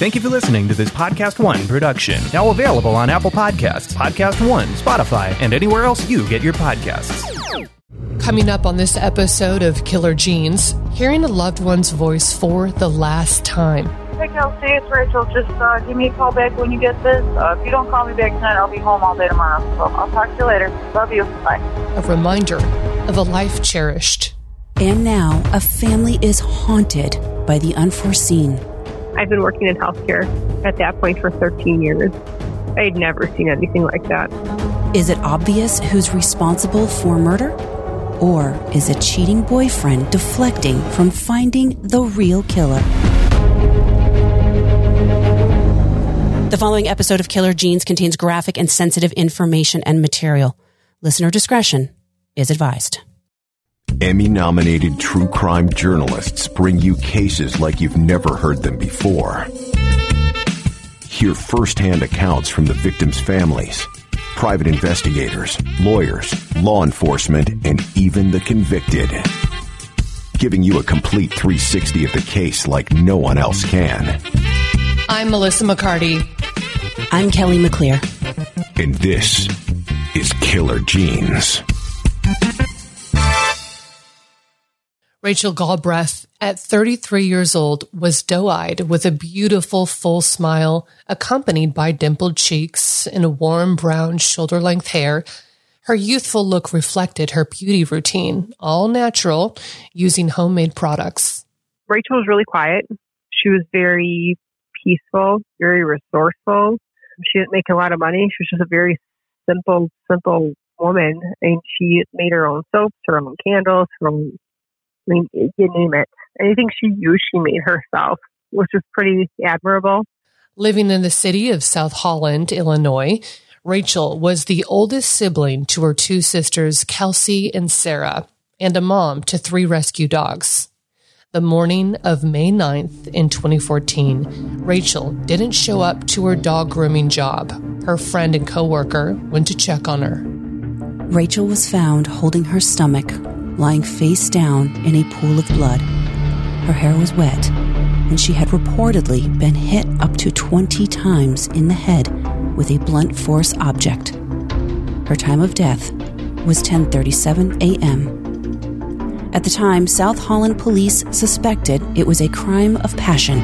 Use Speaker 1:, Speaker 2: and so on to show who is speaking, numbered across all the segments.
Speaker 1: Thank you for listening to this Podcast One production. Now available on Apple Podcasts, Podcast One, Spotify, and anywhere else you get your podcasts.
Speaker 2: Coming up on this episode of Killer Genes, hearing a loved one's voice for the last time.
Speaker 3: Hey Kelsey, it's Rachel. Just uh, give me a call back when you get this. Uh, if you don't call me back tonight, I'll be home all day tomorrow. So I'll talk to you later. Love you. Bye.
Speaker 2: A reminder of a life cherished.
Speaker 4: And now, a family is haunted by the unforeseen.
Speaker 5: I've been working in healthcare at that point for 13 years. I had never seen anything like that.
Speaker 4: Is it obvious who's responsible for murder? Or is a cheating boyfriend deflecting from finding the real killer? The following episode of Killer Genes contains graphic and sensitive information and material. Listener discretion is advised.
Speaker 6: Emmy nominated true crime journalists bring you cases like you've never heard them before. Hear firsthand accounts from the victims' families, private investigators, lawyers, law enforcement, and even the convicted. Giving you a complete 360 of the case like no one else can.
Speaker 2: I'm Melissa McCarty.
Speaker 4: I'm Kelly McClear.
Speaker 6: And this is Killer Genes.
Speaker 2: Rachel Galbraith, at 33 years old, was doe eyed with a beautiful full smile, accompanied by dimpled cheeks and warm brown shoulder length hair. Her youthful look reflected her beauty routine, all natural, using homemade products.
Speaker 5: Rachel was really quiet. She was very peaceful, very resourceful. She didn't make a lot of money. She was just a very simple, simple woman. And she made her own soaps, her own candles, her own, mean, you name it. Anything she used, she made herself, which is pretty admirable.
Speaker 2: Living in the city of South Holland, Illinois, Rachel was the oldest sibling to her two sisters, Kelsey and Sarah, and a mom to three rescue dogs. The morning of May 9th in 2014, Rachel didn't show up to her dog grooming job. Her friend and coworker went to check on her.
Speaker 4: Rachel was found holding her stomach, lying face down in a pool of blood. Her hair was wet, and she had reportedly been hit up to 20 times in the head with a blunt force object. Her time of death was 10:37 a.m. At the time, South Holland police suspected it was a crime of passion.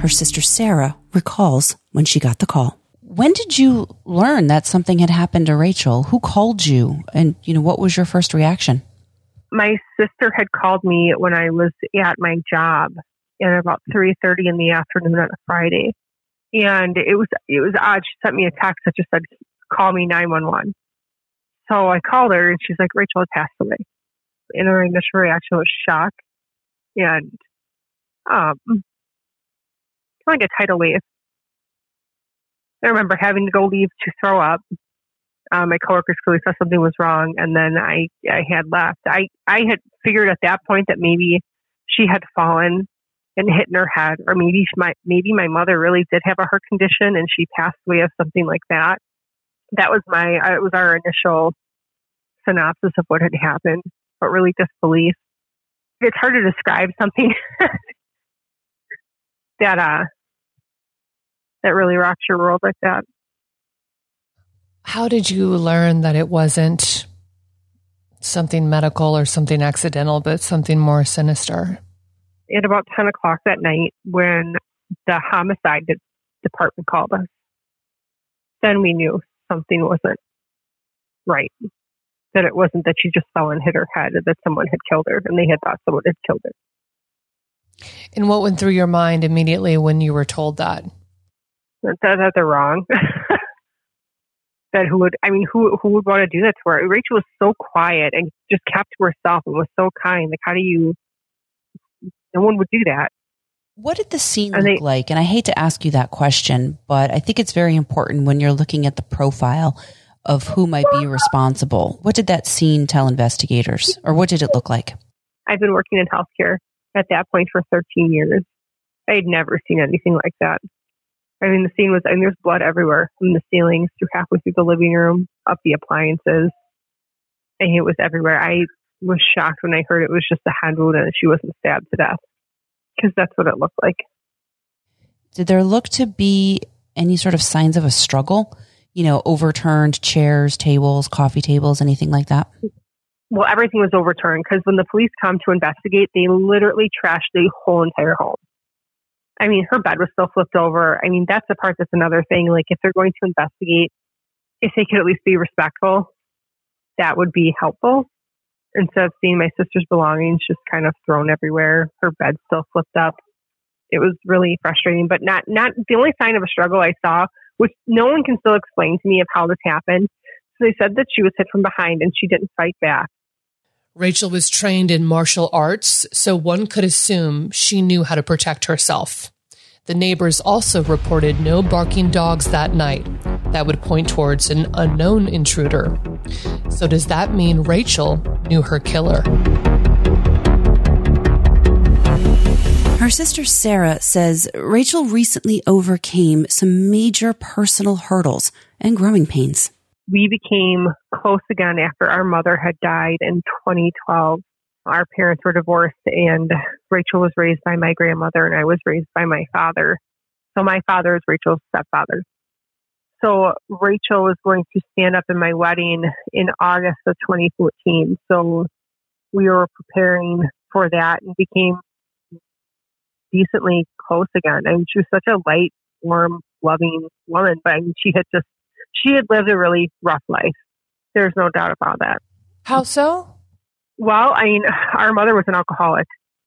Speaker 4: Her sister Sarah recalls when she got the call. When did you learn that something had happened to Rachel? Who called you? And, you know, what was your first reaction?
Speaker 5: My sister had called me when I was at my job at about 3.30 in the afternoon on a Friday. And it was, it was odd. She sent me a text that just said, call me 911. So I called her and she's like, Rachel had passed away. And her initial reaction was shock and um, kind of like a tidal wave. I remember having to go leave to throw up. Um, my coworkers clearly thought something was wrong, and then I I had left. I I had figured at that point that maybe she had fallen and hit in her head, or maybe my maybe my mother really did have a heart condition and she passed away of something like that. That was my uh, it was our initial synopsis of what had happened, but really disbelief. It's hard to describe something that uh that really rocks your world like that.
Speaker 2: How did you learn that it wasn't something medical or something accidental, but something more sinister?
Speaker 5: At about 10 o'clock that night, when the homicide department called us, then we knew something wasn't right. That it wasn't that she just fell and hit her head, that someone had killed her, and they had thought someone had killed her.
Speaker 2: And what went through your mind immediately when you were told that?
Speaker 5: That, that they're wrong. that who would, I mean, who who would want to do that to her? Rachel was so quiet and just kept to herself and was so kind. Like, how do you? No one would do that.
Speaker 4: What did the scene look
Speaker 5: they-
Speaker 4: like? And I hate to ask you that question, but I think it's very important when you're looking at the profile of who might be responsible. What did that scene tell investigators, or what did it look like?
Speaker 5: I've been working in healthcare at that point for 13 years. I had never seen anything like that. I mean, the scene was, I mean, there's blood everywhere from the ceilings through halfway through the living room, up the appliances. And it was everywhere. I was shocked when I heard it was just a hand wound and she wasn't stabbed to death. because that's what it looked like.
Speaker 4: Did there look to be any sort of signs of a struggle? You know, overturned chairs, tables, coffee tables, anything like that?
Speaker 5: Well, everything was overturned because when the police come to investigate, they literally trashed the whole entire home. I mean, her bed was still flipped over. I mean, that's the part that's another thing. Like, if they're going to investigate, if they could at least be respectful, that would be helpful. Instead of seeing my sister's belongings just kind of thrown everywhere, her bed still flipped up. It was really frustrating, but not, not the only sign of a struggle I saw, which no one can still explain to me of how this happened. So they said that she was hit from behind and she didn't fight back.
Speaker 2: Rachel was trained in martial arts, so one could assume she knew how to protect herself. The neighbors also reported no barking dogs that night. That would point towards an unknown intruder. So, does that mean Rachel knew her killer?
Speaker 4: Her sister Sarah says Rachel recently overcame some major personal hurdles and growing pains.
Speaker 5: We became close again after our mother had died in 2012 our parents were divorced and Rachel was raised by my grandmother and I was raised by my father. So my father is Rachel's stepfather. So Rachel was going to stand up in my wedding in August of 2014. So we were preparing for that and became decently close again. I mean, she was such a light, warm, loving woman, but I mean, she had just, she had lived a really rough life. There's no doubt about that.
Speaker 2: How so?
Speaker 5: Well, I mean, our mother was an alcoholic,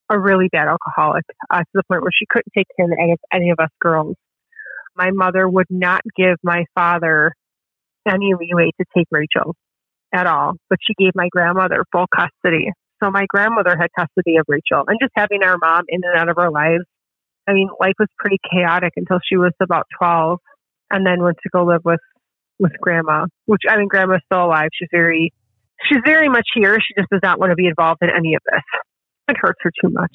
Speaker 5: a really bad alcoholic, uh, to the point where she couldn't take care of any, any of us girls. My mother would not give my father any leeway to take Rachel at all, but she gave my grandmother full custody. So my grandmother had custody of Rachel, and just having our mom in and out of our lives. I mean, life was pretty chaotic until she was about twelve, and then went to go live with with grandma. Which I mean, grandma's still alive. She's very she's very much here. She just does not want to be involved in any of this. It hurts her too much.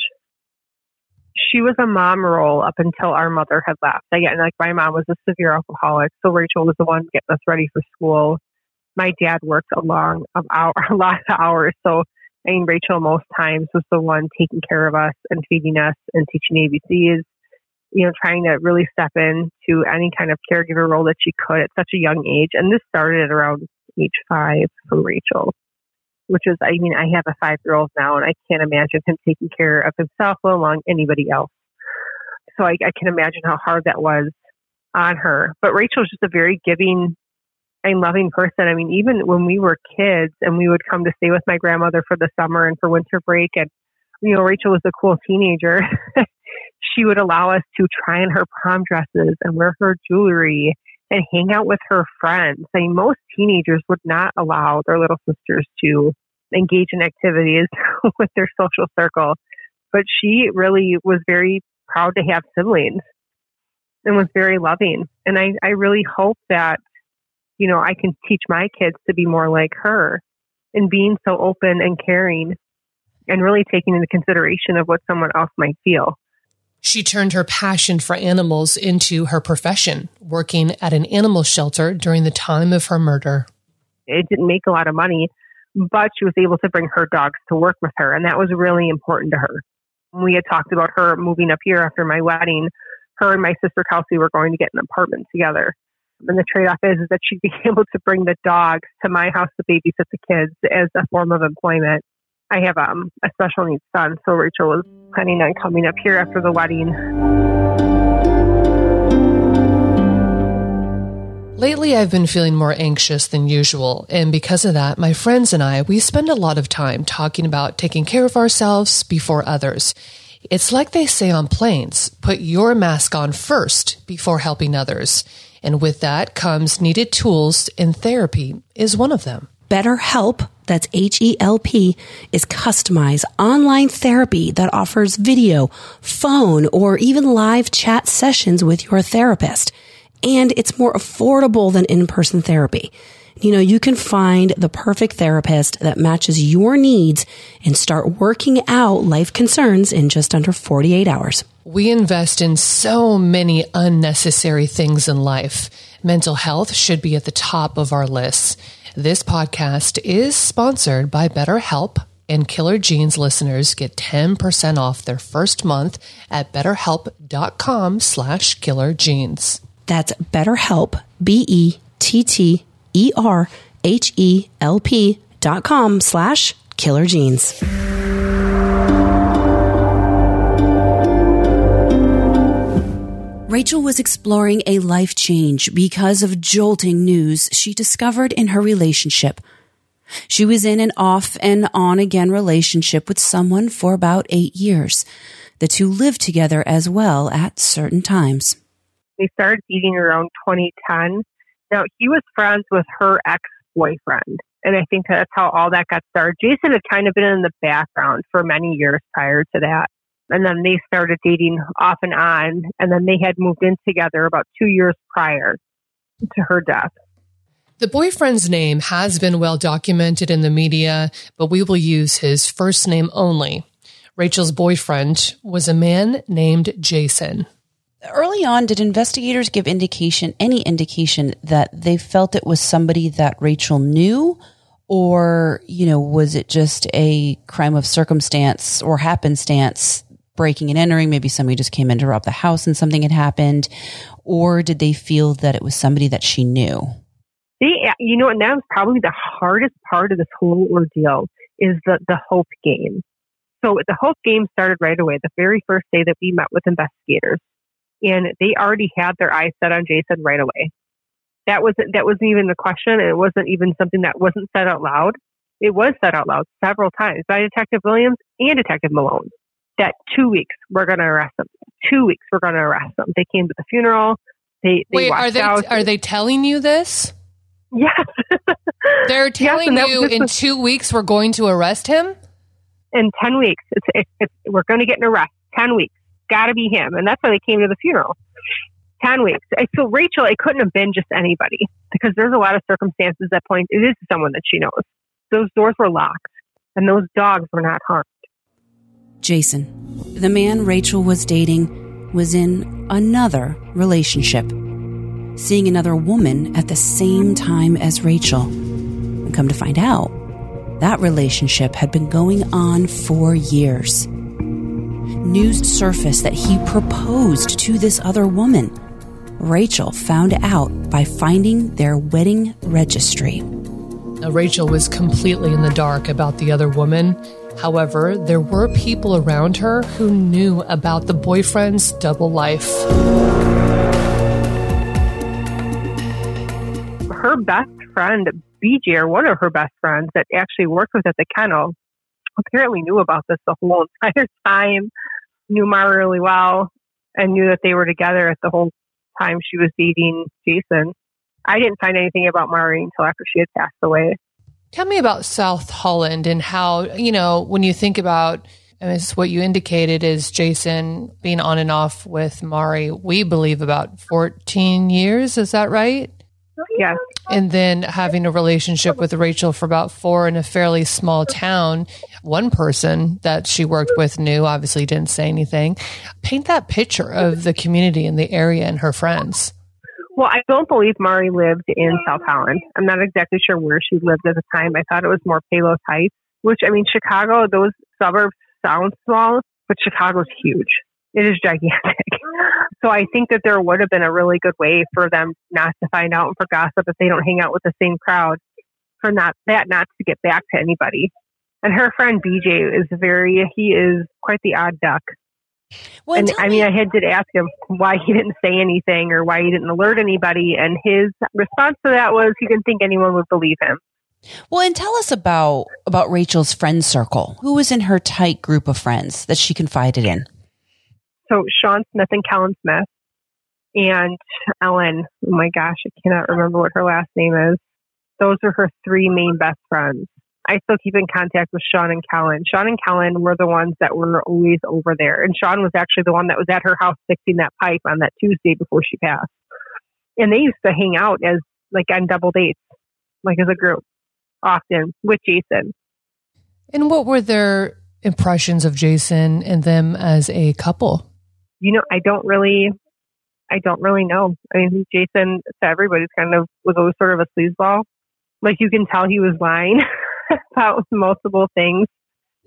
Speaker 5: She was a mom role up until our mother had left. Again, like my mom was a severe alcoholic, so Rachel was the one getting us ready for school. My dad worked a long of hour, a lot of hours, so I mean Rachel most times was the one taking care of us and feeding us and teaching ABCs. You know, trying to really step into any kind of caregiver role that she could at such a young age. And this started at around age five from Rachel, which is, I mean, I have a five year old now and I can't imagine him taking care of himself, let alone anybody else. So I, I can imagine how hard that was on her. But Rachel's just a very giving and loving person. I mean, even when we were kids and we would come to stay with my grandmother for the summer and for winter break, and, you know, Rachel was a cool teenager. she would allow us to try on her prom dresses and wear her jewelry and hang out with her friends. I mean, most teenagers would not allow their little sisters to engage in activities with their social circle, but she really was very proud to have siblings and was very loving. And I, I really hope that, you know, I can teach my kids to be more like her and being so open and caring and really taking into consideration of what someone else might feel.
Speaker 2: She turned her passion for animals into her profession, working at an animal shelter during the time of her murder.
Speaker 5: It didn't make a lot of money, but she was able to bring her dogs to work with her, and that was really important to her. We had talked about her moving up here after my wedding. Her and my sister Kelsey were going to get an apartment together. And the trade off is, is that she'd be able to bring the dogs to my house to babysit the kids as a form of employment. I have um, a special needs son, so Rachel was planning on coming up here after the wedding.
Speaker 2: Lately, I've been feeling more anxious than usual, and because of that, my friends and I, we spend a lot of time talking about taking care of ourselves before others. It's like they say on planes, put your mask on first before helping others. And with that comes needed tools, and therapy is one of them.
Speaker 4: BetterHelp, that's H E L P, is customized online therapy that offers video, phone, or even live chat sessions with your therapist. And it's more affordable than in-person therapy. You know, you can find the perfect therapist that matches your needs and start working out life concerns in just under 48 hours.
Speaker 2: We invest in so many unnecessary things in life. Mental health should be at the top of our lists. This podcast is sponsored by BetterHelp, and Killer Genes listeners get 10% off their first month at betterhelp.com slash killergenes.
Speaker 4: That's BetterHelp, B-E-T-T-E-R-H-E-L-P dot com slash killergenes. Rachel was exploring a life change because of jolting news she discovered in her relationship. She was in an off and on again relationship with someone for about eight years. The two lived together as well at certain times.
Speaker 5: They started dating around 2010. Now, he was friends with her ex boyfriend. And I think that's how all that got started. Jason had kind of been in the background for many years prior to that. And then they started dating off and on. And then they had moved in together about two years prior to her death.
Speaker 2: The boyfriend's name has been well documented in the media, but we will use his first name only. Rachel's boyfriend was a man named Jason.
Speaker 4: Early on, did investigators give indication, any indication that they felt it was somebody that Rachel knew? Or, you know, was it just a crime of circumstance or happenstance, breaking and entering? Maybe somebody just came in to rob the house and something had happened. Or did they feel that it was somebody that she knew?
Speaker 5: They, you know, and that was probably the hardest part of this whole ordeal is the, the hope game. So the hope game started right away, the very first day that we met with investigators. And they already had their eyes set on Jason right away. That wasn't, that wasn't even the question. It wasn't even something that wasn't said out loud. It was said out loud several times by Detective Williams and Detective Malone that two weeks we're going to arrest them. Two weeks we're going to arrest them. They came to the funeral. They, they
Speaker 2: Wait, are they
Speaker 5: out.
Speaker 2: are they telling you this?
Speaker 5: Yes.
Speaker 2: They're telling
Speaker 5: that-
Speaker 2: you in
Speaker 5: was-
Speaker 2: two weeks we're going to arrest him?
Speaker 5: in 10 weeks. It's, it's, it's, we're going to get an arrest. 10 weeks. Got to be him. And that's why they came to the funeral. 10 weeks. I- So Rachel, it couldn't have been just anybody because there's a lot of circumstances that point it is someone that she knows. Those doors were locked and those dogs were not harmed.
Speaker 4: Jason, the man Rachel was dating, was in another relationship, seeing another woman at the same time as Rachel. And come to find out, that relationship had been going on for years. News surfaced that he proposed to this other woman. Rachel found out by finding their wedding registry.
Speaker 2: Rachel was completely in the dark about the other woman. However, there were people around her who knew about the boyfriend's double life.
Speaker 5: Her best friend, BJ, or one of her best friends that actually worked with at the kennel, apparently knew about this the whole entire time, knew Mara really well, and knew that they were together at the whole time she was dating Jason. I didn't find anything about Mari until after she had passed away.
Speaker 2: Tell me about South Holland and how, you know, when you think about I mean, it's what you indicated is Jason being on and off with Mari, we believe about 14 years. Is that right?
Speaker 5: Yes.
Speaker 2: And then having a relationship with Rachel for about four in a fairly small town. One person that she worked with knew, obviously didn't say anything. Paint that picture of the community and the area and her friends.
Speaker 5: Well, I don't believe Mari lived in South Holland. I'm not exactly sure where she lived at the time. I thought it was more Palos Heights, which I mean, Chicago, those suburbs sound small, but Chicago's huge. It is gigantic. So I think that there would have been a really good way for them not to find out and for gossip if they don't hang out with the same crowd, for not that not to get back to anybody. And her friend BJ is very, he is quite the odd duck.
Speaker 4: Well,
Speaker 5: and I
Speaker 4: me-
Speaker 5: mean, I had to ask him why he didn't say anything or why he didn't alert anybody. And his response to that was he didn't think anyone would believe him.
Speaker 4: Well, and tell us about about Rachel's friend circle. Who was in her tight group of friends that she confided in?
Speaker 5: So Sean Smith and Kellen Smith and Ellen. Oh my gosh, I cannot remember what her last name is. Those are her three main best friends. I still keep in contact with Sean and Kellen. Sean and Kellen were the ones that were always over there. And Sean was actually the one that was at her house fixing that pipe on that Tuesday before she passed. And they used to hang out as like on double dates, like as a group, often with Jason.
Speaker 2: And what were their impressions of Jason and them as a couple?
Speaker 5: you know, I don't really, I don't really know. I mean, Jason to everybody's kind of was always sort of a sleazeball. Like you can tell he was lying about multiple things.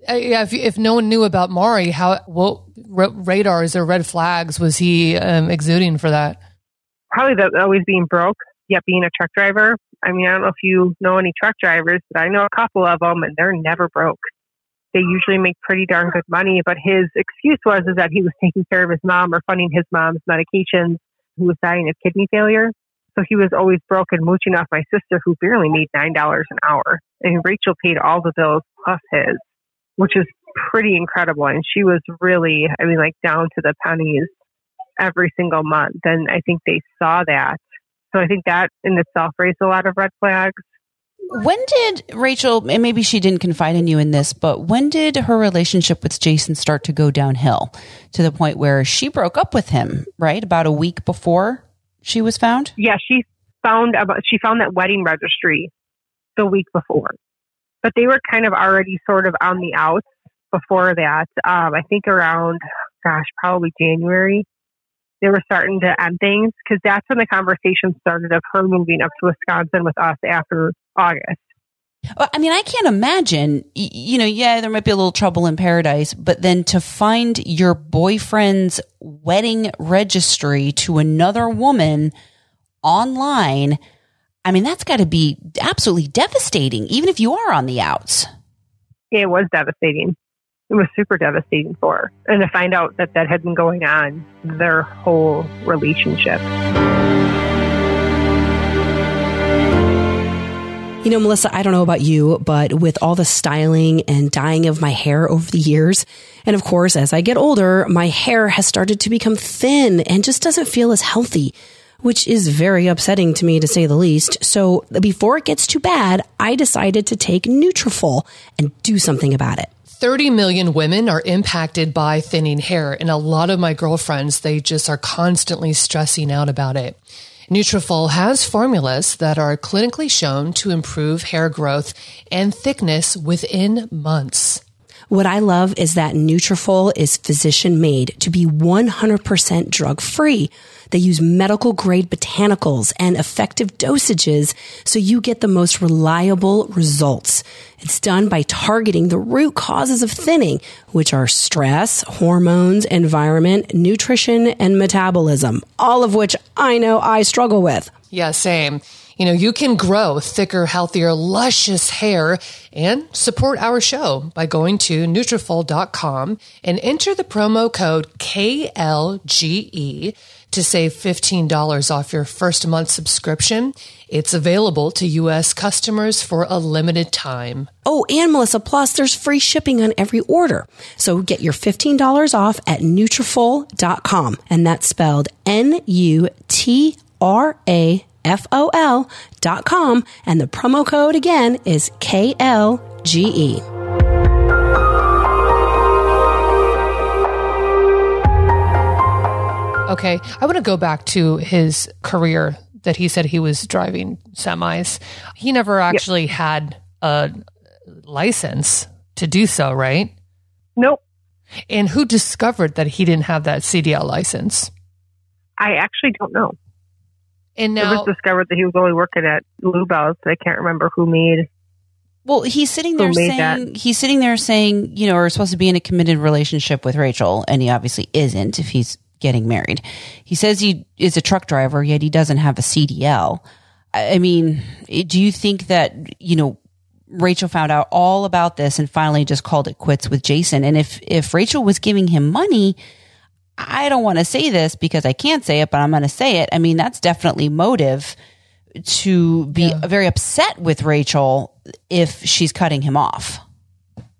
Speaker 2: Uh, yeah, if, if no one knew about Maury, how what r- radars or red flags was he um, exuding for that?
Speaker 5: Probably the always being broke, yet being a truck driver. I mean, I don't know if you know any truck drivers, but I know a couple of them, and they're never broke. They usually make pretty darn good money. But his excuse was is that he was taking care of his mom or funding his mom's medications, who was dying of kidney failure. So he was always broke and mooching off my sister, who barely made nine dollars an hour. And Rachel paid all the bills plus his which is pretty incredible. And she was really, I mean, like down to the pennies every single month. And I think they saw that. So I think that in itself raised a lot of red flags.
Speaker 4: When did Rachel, and maybe she didn't confide in you in this, but when did her relationship with Jason start to go downhill to the point where she broke up with him, right? About a week before she was found?
Speaker 5: Yeah, she found about, she found that wedding registry the week before but they were kind of already sort of on the outs before that. Um, I think around, gosh, probably January, they were starting to end things because that's when the conversation started of her moving up to Wisconsin with us after August.
Speaker 4: I mean, I can't imagine, you know, yeah, there might be a little trouble in paradise, but then to find your boyfriend's wedding registry to another woman online I mean, that's got to be absolutely devastating, even if you are on the outs.
Speaker 5: It was devastating. It was super devastating for her. And to find out that that had been going on their whole relationship.
Speaker 7: You know, Melissa, I don't know about you, but with all the styling and dyeing of my hair over the years, and of course, as I get older, my hair has started to become thin and just doesn't feel as healthy which is very upsetting to me to say the least. So before it gets too bad, I decided to take Nutrafol and do something about it.
Speaker 2: 30 million women are impacted by thinning hair and a lot of my girlfriends they just are constantly stressing out about it. Nutrafol has formulas that are clinically shown to improve hair growth and thickness within months.
Speaker 7: What I love is that Nutrafol is physician made to be 100% drug free. They use medical grade botanicals and effective dosages so you get the most reliable results. It's done by targeting the root causes of thinning, which are stress, hormones, environment, nutrition, and metabolism, all of which I know I struggle with.
Speaker 2: Yeah, same. You know, you can grow thicker, healthier, luscious hair and support our show by going to Nutrafol.com and enter the promo code KLGE to save $15 off your first month subscription. It's available to U.S. customers for a limited time.
Speaker 7: Oh, and Melissa, plus there's free shipping on every order. So get your $15 off at Nutrafol.com. And that's spelled N-U-T-R-A-F-O-L dot com. And the promo code again is K-L-G-E.
Speaker 2: Okay. I want to go back to his career that he said he was driving semis. He never actually yep. had a license to do so, right?
Speaker 5: Nope.
Speaker 2: And who discovered that he didn't have that CDL license?
Speaker 5: I actually don't know.
Speaker 2: And now
Speaker 5: it was discovered that he was only working at Lubell's. I can't remember who made.
Speaker 4: Well, he's sitting there saying that. he's sitting there saying, you know, we're supposed to be in a committed relationship with Rachel, and he obviously isn't if he's getting married. He says he is a truck driver, yet he doesn't have a CDL. I mean, do you think that, you know, Rachel found out all about this and finally just called it quits with Jason? And if, if Rachel was giving him money, I don't want to say this because I can't say it, but I'm going to say it. I mean, that's definitely motive to be yeah. very upset with Rachel if she's cutting him off.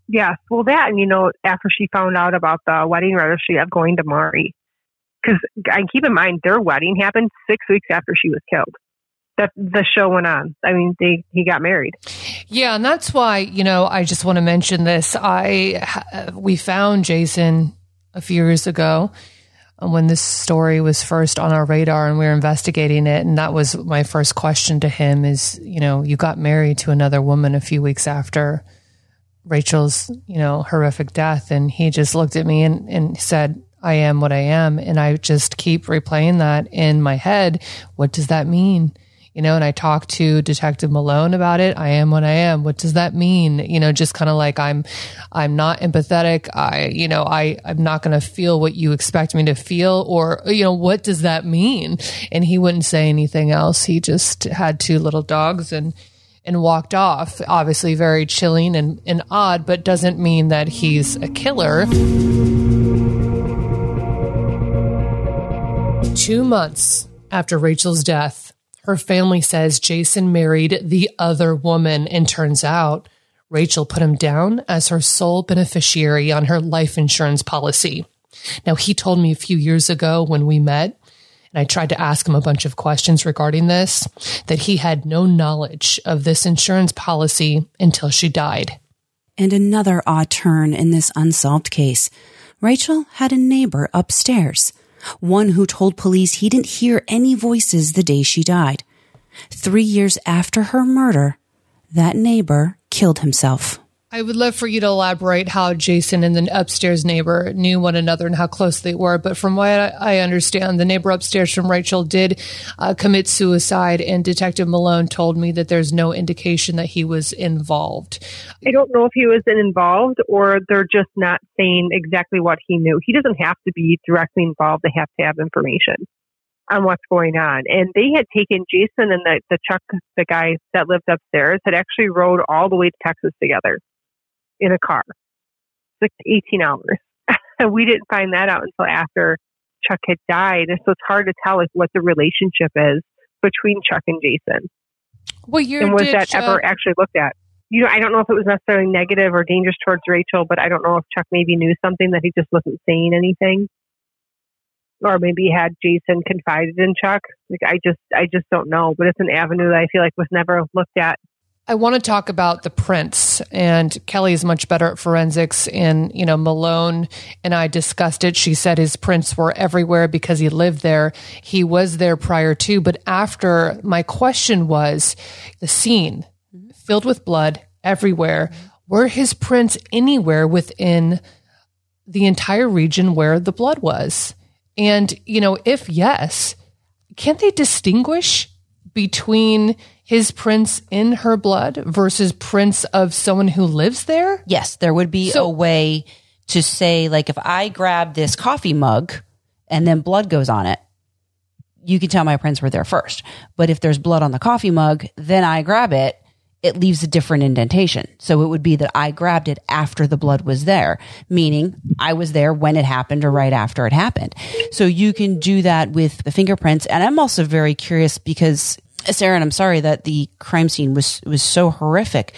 Speaker 5: Yes, well, that and you know, after she found out about the wedding registry of going to Mari, because I keep in mind their wedding happened six weeks after she was killed. That the show went on. I mean, they he got married.
Speaker 2: Yeah, and that's why you know I just want to mention this. I we found Jason a few years ago um, when this story was first on our radar and we were investigating it and that was my first question to him is you know you got married to another woman a few weeks after rachel's you know horrific death and he just looked at me and, and said I am what I am. And I just keep replaying that in my head. What does that mean? You know, and I talked to Detective Malone about it. I am what I am. What does that mean? You know, just kind of like I'm, I'm not empathetic. I, you know, I, I'm not going to feel what you expect me to feel or, you know, what does that mean? And he wouldn't say anything else. He just had two little dogs and, and walked off. Obviously very chilling and, and odd, but doesn't mean that he's a killer. Two months after Rachel's death, her family says Jason married the other woman, and turns out Rachel put him down as her sole beneficiary on her life insurance policy. Now, he told me a few years ago when we met, and I tried to ask him a bunch of questions regarding this, that he had no knowledge of this insurance policy until she died.
Speaker 8: And another odd turn in this unsolved case. Rachel had a neighbor upstairs one who told police he didn't hear any voices the day she died. Three years after her murder, that neighbor killed himself.
Speaker 2: I would love for you to elaborate how Jason and the upstairs neighbor knew one another and how close they were. But from what I understand, the neighbor upstairs from Rachel did uh, commit suicide, and Detective Malone told me that there's no indication that he was involved.
Speaker 5: I don't know if he was involved or they're just not saying exactly what he knew. He doesn't have to be directly involved they have to have information on what's going on. And they had taken Jason and the, the Chuck, the guy that lived upstairs, had actually rode all the way to Texas together in a car, six to 18 hours. and we didn't find that out until after Chuck had died. And so it's hard to tell like what the relationship is between Chuck and Jason.
Speaker 2: Year
Speaker 5: and was
Speaker 2: did
Speaker 5: that
Speaker 2: Chuck-
Speaker 5: ever actually looked at? You know, I don't know if it was necessarily negative or dangerous towards Rachel, but I don't know if Chuck maybe knew something that he just wasn't saying anything. Or maybe had Jason confided in Chuck. Like I just I just don't know. But it's an avenue that I feel like was never looked at
Speaker 2: I want to talk about the prints and Kelly is much better at forensics and, you know, Malone and I discussed it. She said his prints were everywhere because he lived there. He was there prior to, but after my question was the scene filled with blood everywhere. Were his prints anywhere within the entire region where the blood was? And, you know, if yes, can't they distinguish between his prints in her blood versus prints of someone who lives there?
Speaker 4: Yes, there would be
Speaker 2: So-
Speaker 4: a way to say, like, if I grab this coffee mug and then blood goes on it, you can tell my prints were there first. But if there's blood on the coffee mug, then I grab it, it leaves a different indentation. So it would be that I grabbed it after the blood was there, meaning I was there when it happened or right after it happened. So you can do that with the fingerprints. And I'm also very curious because Sarah, and I'm sorry that the crime scene was was so horrific.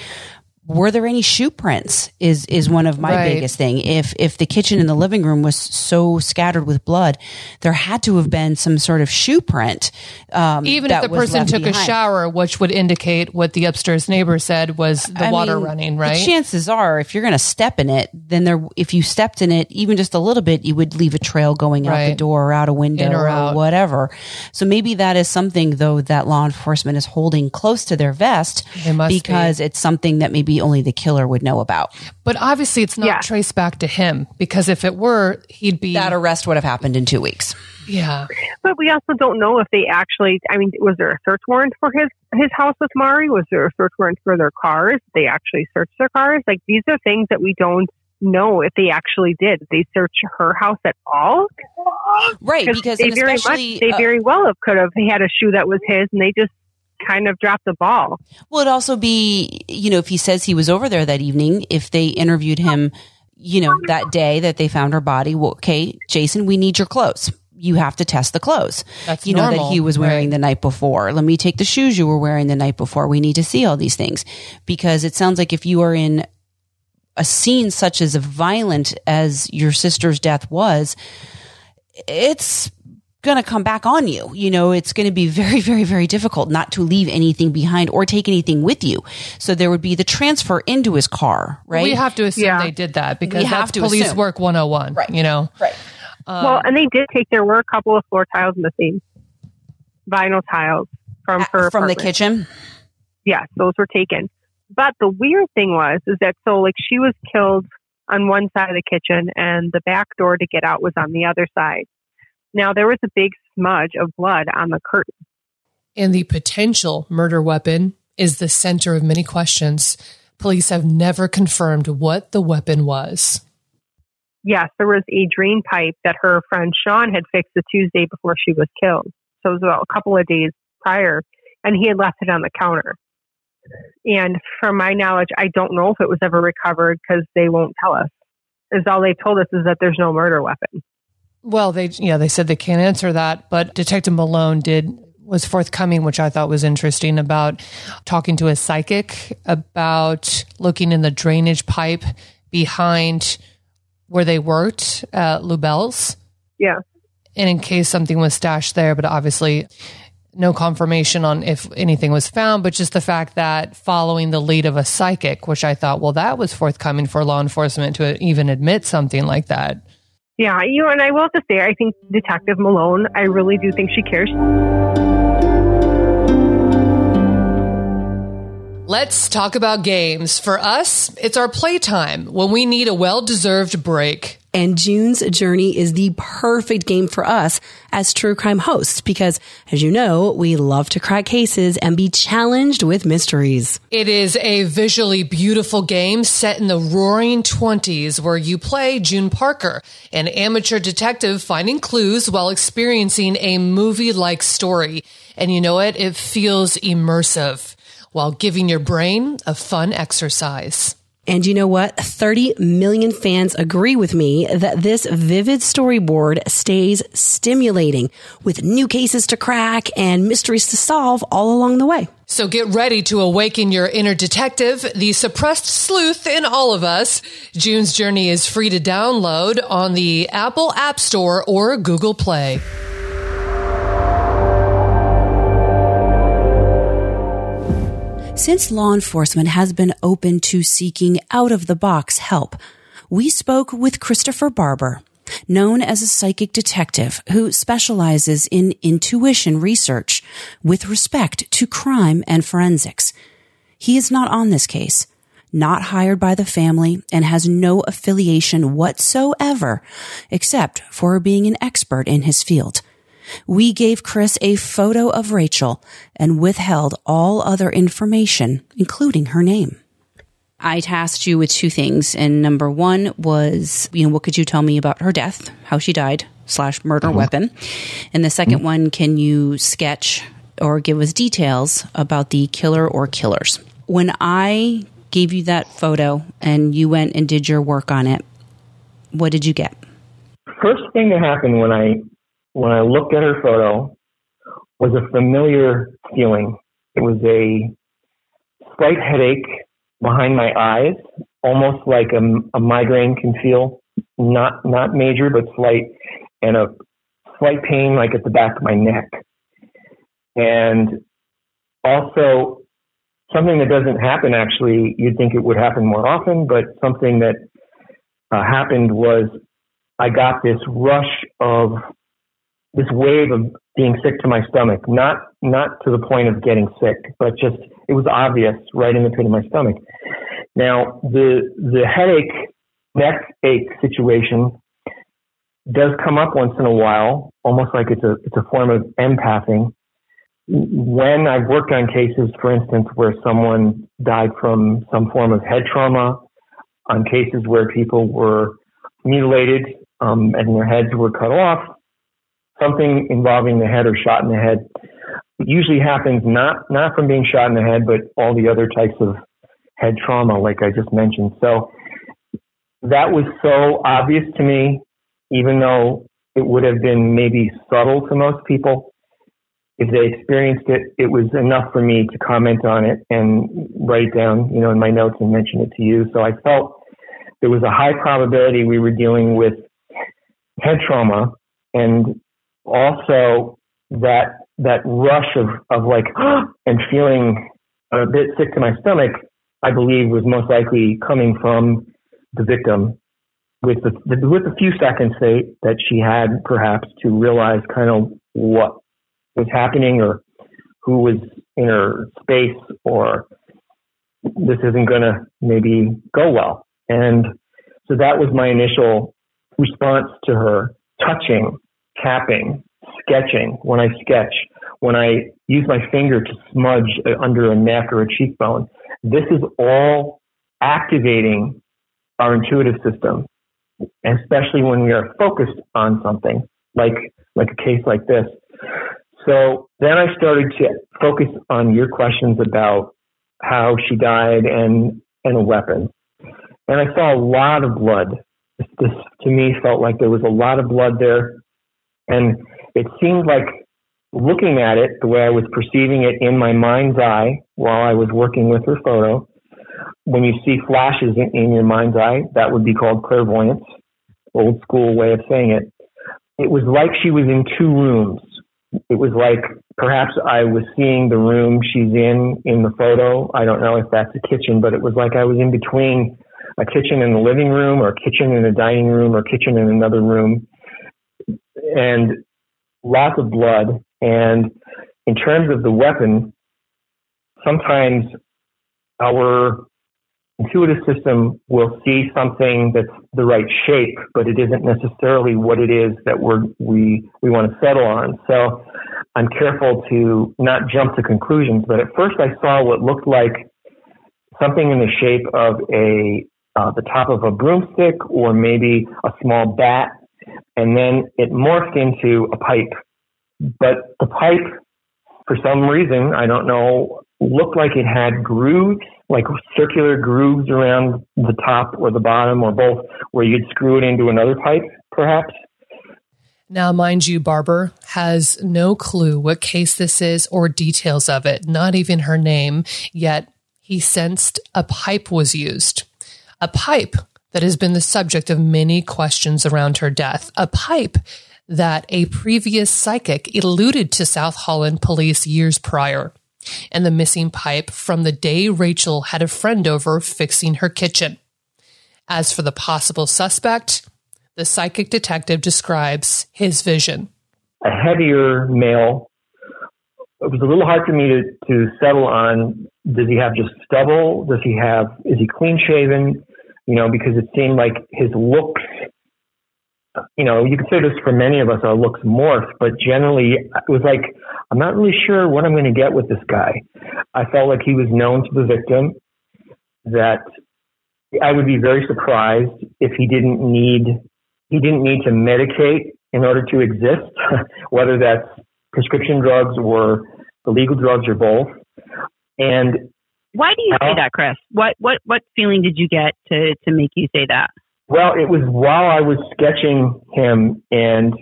Speaker 4: Were there any shoe prints? Is is one of my
Speaker 2: Right.
Speaker 4: biggest thing. If if the kitchen and the living room was so scattered with blood, there had to have been some sort of shoe print. Um,
Speaker 2: Even if the person took a shower, which would indicate what the upstairs neighbor said was the
Speaker 4: I
Speaker 2: water
Speaker 4: mean,
Speaker 2: running,
Speaker 4: the
Speaker 2: right?
Speaker 4: chances are, if you're going to step in it, then there, if you stepped in it even just a little bit, you would leave a trail going out the door or out a window
Speaker 2: In or
Speaker 4: or, whatever. So maybe that is something though that law enforcement is holding close to their vest
Speaker 2: must be.
Speaker 4: because it's something that maybe only the killer would know about.
Speaker 2: but obviously, it's not
Speaker 5: Yeah.
Speaker 2: traced back to him because if it were, he'd be.
Speaker 4: That arrest would have happened in two weeks.
Speaker 2: yeah.
Speaker 5: But we also don't know if they actually. I mean, was there a search warrant for his his house with Mari? Was there a search warrant for their cars? They actually searched their cars. Like these are things that we don't know if they actually did. Did They search her house at all?
Speaker 4: Right. Because
Speaker 5: they very
Speaker 4: especially,
Speaker 5: much they
Speaker 4: uh,
Speaker 5: very well have could have had a shoe that was his, and they just kind of dropped the ball.
Speaker 4: Well, it also be, you know, if he says he was over there that evening, if they interviewed him, you know, that day that they found her body, well, okay, Jason, we need your clothes. You have to test the clothes.
Speaker 2: That's
Speaker 4: you know that he was wearing
Speaker 2: right.
Speaker 4: the night before. Let me take the shoes you were wearing the night before. We need to see all these things because it sounds like if you are in a scene such as violent as your sister's death was, it's going to come back on you. You know, it's going to be very, very, very difficult not to leave anything behind or take anything with you. So there would be the transfer into his car, right?
Speaker 2: We have to assume
Speaker 5: Yeah.
Speaker 2: they did that because
Speaker 4: We have
Speaker 2: that's
Speaker 4: to
Speaker 2: police
Speaker 4: assume.
Speaker 2: work 101,
Speaker 4: Right.
Speaker 2: you know?
Speaker 4: right.
Speaker 5: Um, well, and they did take. There were a couple of floor tiles missing, vinyl tiles from her
Speaker 4: from the kitchen.
Speaker 5: yes, those were taken. But the weird thing was, is that so like she was killed on one side of the kitchen and the back door to get out was on the other side. Now there was a big smudge of blood on the curtain.
Speaker 2: And the potential murder weapon is the center of many questions. Police have never confirmed what the weapon was.
Speaker 5: Yes, there was a drain pipe that her friend Sean had fixed the Tuesday before she was killed. So it was about a couple of days prior, and he had left it on the counter. And from my knowledge, I don't know if it was ever recovered because they won't tell us. Is all they told us is that there's no murder weapon.
Speaker 2: Well, they yeah, they said they can't answer that, but Detective Malone did was forthcoming, which I thought was interesting about talking to a psychic about looking in the drainage pipe behind where they worked at Lubell's.
Speaker 5: Yeah.
Speaker 2: And in case something was stashed there, but obviously no confirmation on if anything was found, but just the fact that following the lead of a psychic, which I thought, well, that was forthcoming for law enforcement to even admit something like that.
Speaker 5: Yeah, you know, and I will have to say, I think Detective Malone, I really do think she cares.
Speaker 2: Let's talk about games. For us, it's our playtime when we need a well deserved break.
Speaker 7: And June's Journey is the perfect game for us as true crime hosts because, as you know, we love to crack cases and be challenged with mysteries.
Speaker 2: It is a visually beautiful game set in the roaring 20s where you play June Parker, an amateur detective finding clues while experiencing a movie like story. And you know what? It feels immersive while giving your brain a fun exercise.
Speaker 7: And you know what? 30 million fans agree with me that this vivid storyboard stays stimulating with new cases to crack and mysteries to solve all along the way.
Speaker 2: So get ready to awaken your inner detective, the suppressed sleuth in all of us. June's Journey is free to download on the Apple App Store or Google Play.
Speaker 7: Since law enforcement has been open to seeking out of the box help, we spoke with Christopher Barber, known as a psychic detective who specializes in intuition research with respect to crime and forensics. He is not on this case, not hired by the family, and has no affiliation whatsoever except for being an expert in his field. We gave Chris a photo of Rachel and withheld all other information, including her name. I tasked you with two things. And number one was, you know, what could you tell me about her death, how she died, slash murder mm-hmm. weapon? And the 2nd mm-hmm. one, can you sketch or give us details about the killer or killers? When I gave you that photo and you went and did your work on it, what did you get?
Speaker 9: First thing that happened when I when I looked at her photo was a familiar feeling. It was a slight headache behind my eyes, almost like a, a migraine can feel, not not major but slight, and a slight pain like at the back of my neck, and also something that doesn't happen. Actually, you'd think it would happen more often, but something that uh, happened was I got this rush of this wave of being sick to my stomach, not not to the point of getting sick, but just it was obvious right in the pit of my stomach. Now the the headache, neck ache situation does come up once in a while, almost like it's a it's a form of empathing. When I've worked on cases, for instance, where someone died from some form of head trauma, on cases where people were mutilated um, and their heads were cut off, something involving the head or shot in the head it usually happens not not from being shot in the head, but all the other types of head trauma, like I just mentioned. So that was so obvious to me, even though it would have been maybe subtle to most people. If they experienced it, it was enough for me to comment on it and write down, you know, in my notes and mention it to you. So I felt there was a high probability we were dealing with head trauma and also that that rush of of like and feeling a bit sick to my stomach, I believe was most likely coming from the victim with the, with a few seconds they, that she had perhaps to realize kind of what was happening or who was in her space or this isn't going to maybe go well. And so that was my initial response to her touching capping, sketching. When I sketch, when I use my finger to smudge under a neck or a cheekbone. This is all activating our intuitive system, especially when we are focused on something like like a case like this. So then I started to focus on your questions about how she died and and a weapon. And I saw a lot of blood. This to me felt like there was a lot of blood there. And it seemed like looking at it the way I was perceiving it in my mind's eye while I was working with her photo, when you see flashes in, in your mind's eye, that would be called clairvoyance, old school way of saying it. It was like she was in two rooms. It was like perhaps I was seeing the room she's in in the photo. I don't know if that's a kitchen, but it was like I was in between a kitchen and the living room or a kitchen and a dining room or kitchen in another room. And lots of blood. And in terms of the weapon, sometimes our intuitive system will see something that's the right shape, but it isn't necessarily what it is that we're, we we want to settle on. So I'm careful to not jump to conclusions. But at first, I saw what looked like something in the shape of a uh, the top of a broomstick or maybe a small bat, and then it morphed into a pipe. But the pipe, for some reason, I don't know, looked like it had grooves, like circular grooves around the top or the bottom or both, where you'd screw it into another pipe, perhaps.
Speaker 2: Now, mind you, Barber has no clue what case this is or details of it, not even her name, yet he sensed a pipe was used a pipe that has been the subject of many questions around her death, a pipe that a previous psychic eluded to South Holland police years prior, and the missing pipe from the day Rachel had a friend over fixing her kitchen. As for the possible suspect, the psychic detective describes his vision.
Speaker 9: A heavier male. It was a little hard for me to, to settle on does he have just stubble? Does he have, is he clean shaven? You know, because it seemed like his looks, you know, you could say this for many of us, our looks morphed, but generally it was like, I'm not really sure what I'm going to get with this guy. I felt like he was known to the victim, that I would be very surprised if he didn't need, he didn't need to medicate in order to exist, whether that's prescription drugs or illegal drugs or both. And
Speaker 10: why do you say that, Chris? What what what feeling did you get to to make you say that?
Speaker 9: Well, it was while I was sketching him and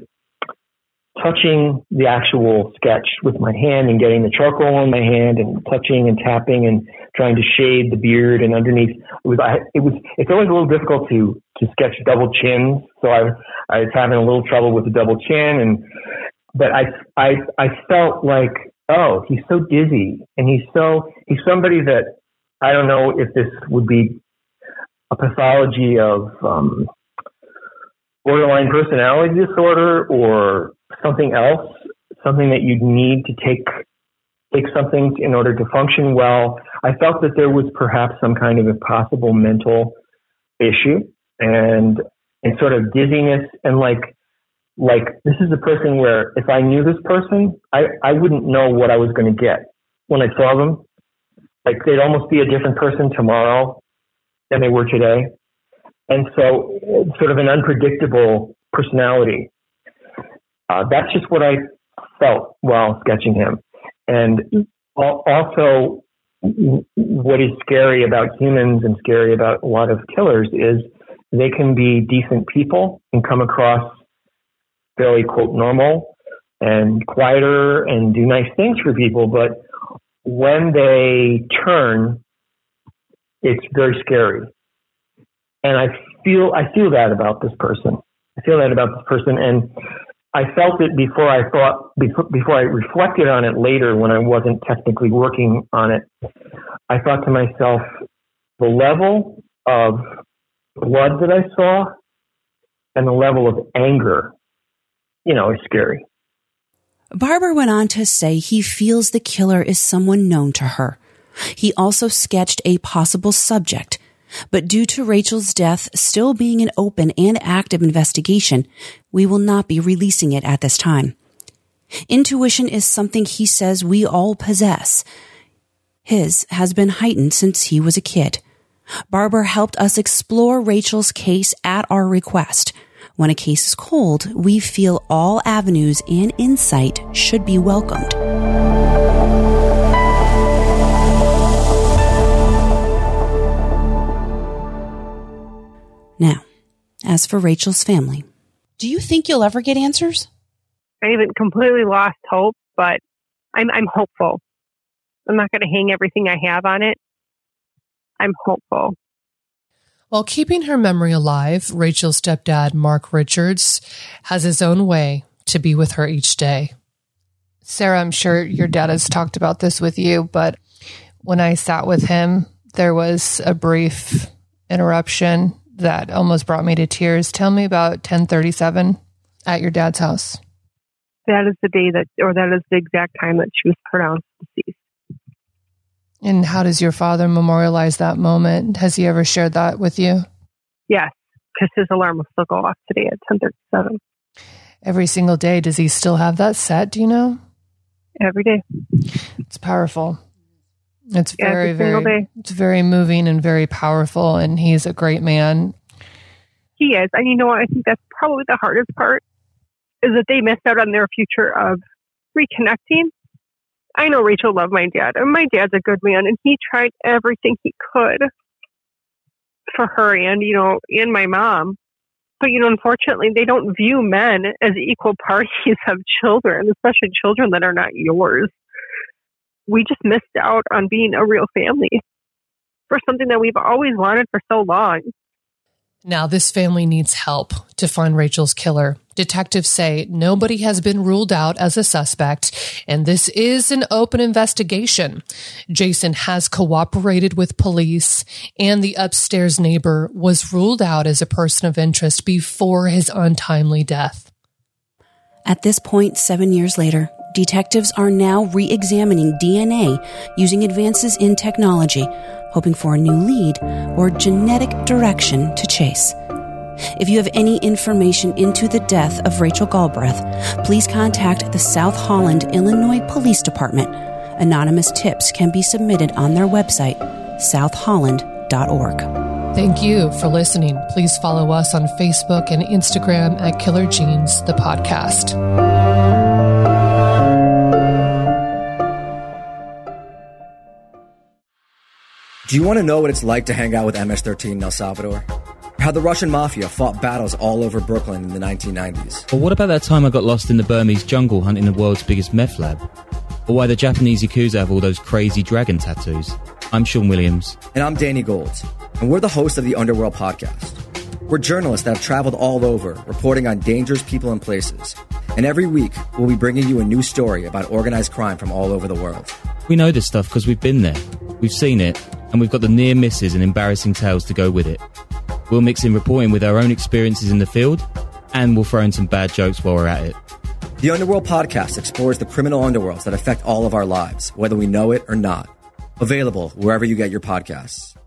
Speaker 9: touching the actual sketch with my hand and getting the charcoal on my hand and touching and tapping and trying to shade the beard and underneath it was I, it was it's always a little difficult to to sketch double chins so I I was having a little trouble with the double chin and but I I I felt like oh, he's so dizzy, and he's so he's somebody that I don't know if this would be a pathology of um, borderline personality disorder or something else, something that you'd need to take take something in order to function well. I felt that there was perhaps some kind of a possible mental issue and and sort of dizziness and like like this is a person where if I knew this person, I, I wouldn't know what I was going to get when I saw them. Like they'd almost be a different person tomorrow than they were today. And so sort of an unpredictable personality. Uh, that's just what I felt while sketching him. And also what is scary about humans and scary about a lot of killers is they can be decent people and come across fairly quote normal and quieter and do nice things for people, but when they turn, it's very scary. And I feel I feel that about this person. I feel that about this person, and I felt it before I thought before, before I reflected on it later when I wasn't technically working on it. I thought to myself, the level of blood that I saw and the level of anger you know, is scary.
Speaker 7: Barber went on to say he feels the killer is someone known to her. He also sketched a possible subject, but due to Rachel's death still being an open and active investigation, we will not be releasing it at this time.
Speaker 4: Intuition is something he says we all possess. His has been heightened since he was a kid. Barber helped us explore Rachel's case at our request. When a case is cold, we feel all avenues and insight should be welcomed. Now, as for Rachel's family,
Speaker 7: Do you think you'll ever get answers?
Speaker 5: I haven't completely lost hope, but I'm I'm hopeful. I'm not going to hang everything I have on it. I'm hopeful.
Speaker 2: While keeping her memory alive, Rachel's stepdad, Mark Richards, has his own way to be with her each day. Sarah, I'm sure your dad has talked about this with you, but when I sat with him, there was a brief interruption that almost brought me to tears. Tell me about 1037 at your dad's house.
Speaker 5: That is the day that, or that is the exact time that she was pronounced deceased.
Speaker 2: And how does your father memorialize that moment? Has he ever shared that with you?
Speaker 5: Yes, because his alarm will still go off today at 10:37
Speaker 2: Every single day, does he still have that set? Do you know?
Speaker 5: every day.
Speaker 2: It's powerful. It's
Speaker 5: Yeah,
Speaker 2: very, very,
Speaker 5: day.
Speaker 2: it's very moving and very powerful. And he's a great man.
Speaker 5: He is, and you know what? I think that's probably the hardest part is that they missed out on their future of reconnecting. I know Rachel loved my dad, and my dad's a good man, and he tried everything he could for her and you know and my mom. But you know, unfortunately, they don't view men as equal parties of children, especially children that are not yours. We just missed out on being a real family for something that we've always wanted for so long.
Speaker 2: Now, this family needs help to find Rachel's killer. Detectives say nobody has been ruled out as a suspect, and this is an open investigation. Jason has cooperated with police, and the upstairs neighbor was ruled out as a person of interest before his untimely death.
Speaker 4: At this point, seven years later, detectives are now re examining DNA using advances in technology, hoping for a new lead or genetic direction to chase. If you have any information into the death of Rachel Galbraith, please contact the South Holland, Illinois Police Department. Anonymous tips can be submitted on their website, southholland.org.
Speaker 2: Thank you for listening. Please follow us on Facebook and Instagram at Killer Genes, the podcast.
Speaker 11: Do you want to know what it's like to hang out with MS-13 in El Salvador? How the Russian mafia fought battles all over Brooklyn in the 1990s?
Speaker 12: Or what about that time I got lost in the Burmese jungle hunting the world's biggest meth lab? Or why the Japanese Yakuza have all those crazy dragon tattoos? I'm Sean Williams.
Speaker 11: And I'm Danny Gold, and we're the hosts of the Underworld podcast. We're journalists that have traveled all over, reporting on dangerous people and places. And every week, we'll be bringing you a new story about organized crime from all over the world.
Speaker 12: We know this stuff because we've been there, we've seen it, and we've got the near misses and embarrassing tales to go with it. We'll mix in reporting with our own experiences in the field, and we'll throw in some bad jokes while we're at it.
Speaker 11: The Underworld podcast explores the criminal underworlds that affect all of our lives, whether we know it or not. Available wherever you get your podcasts.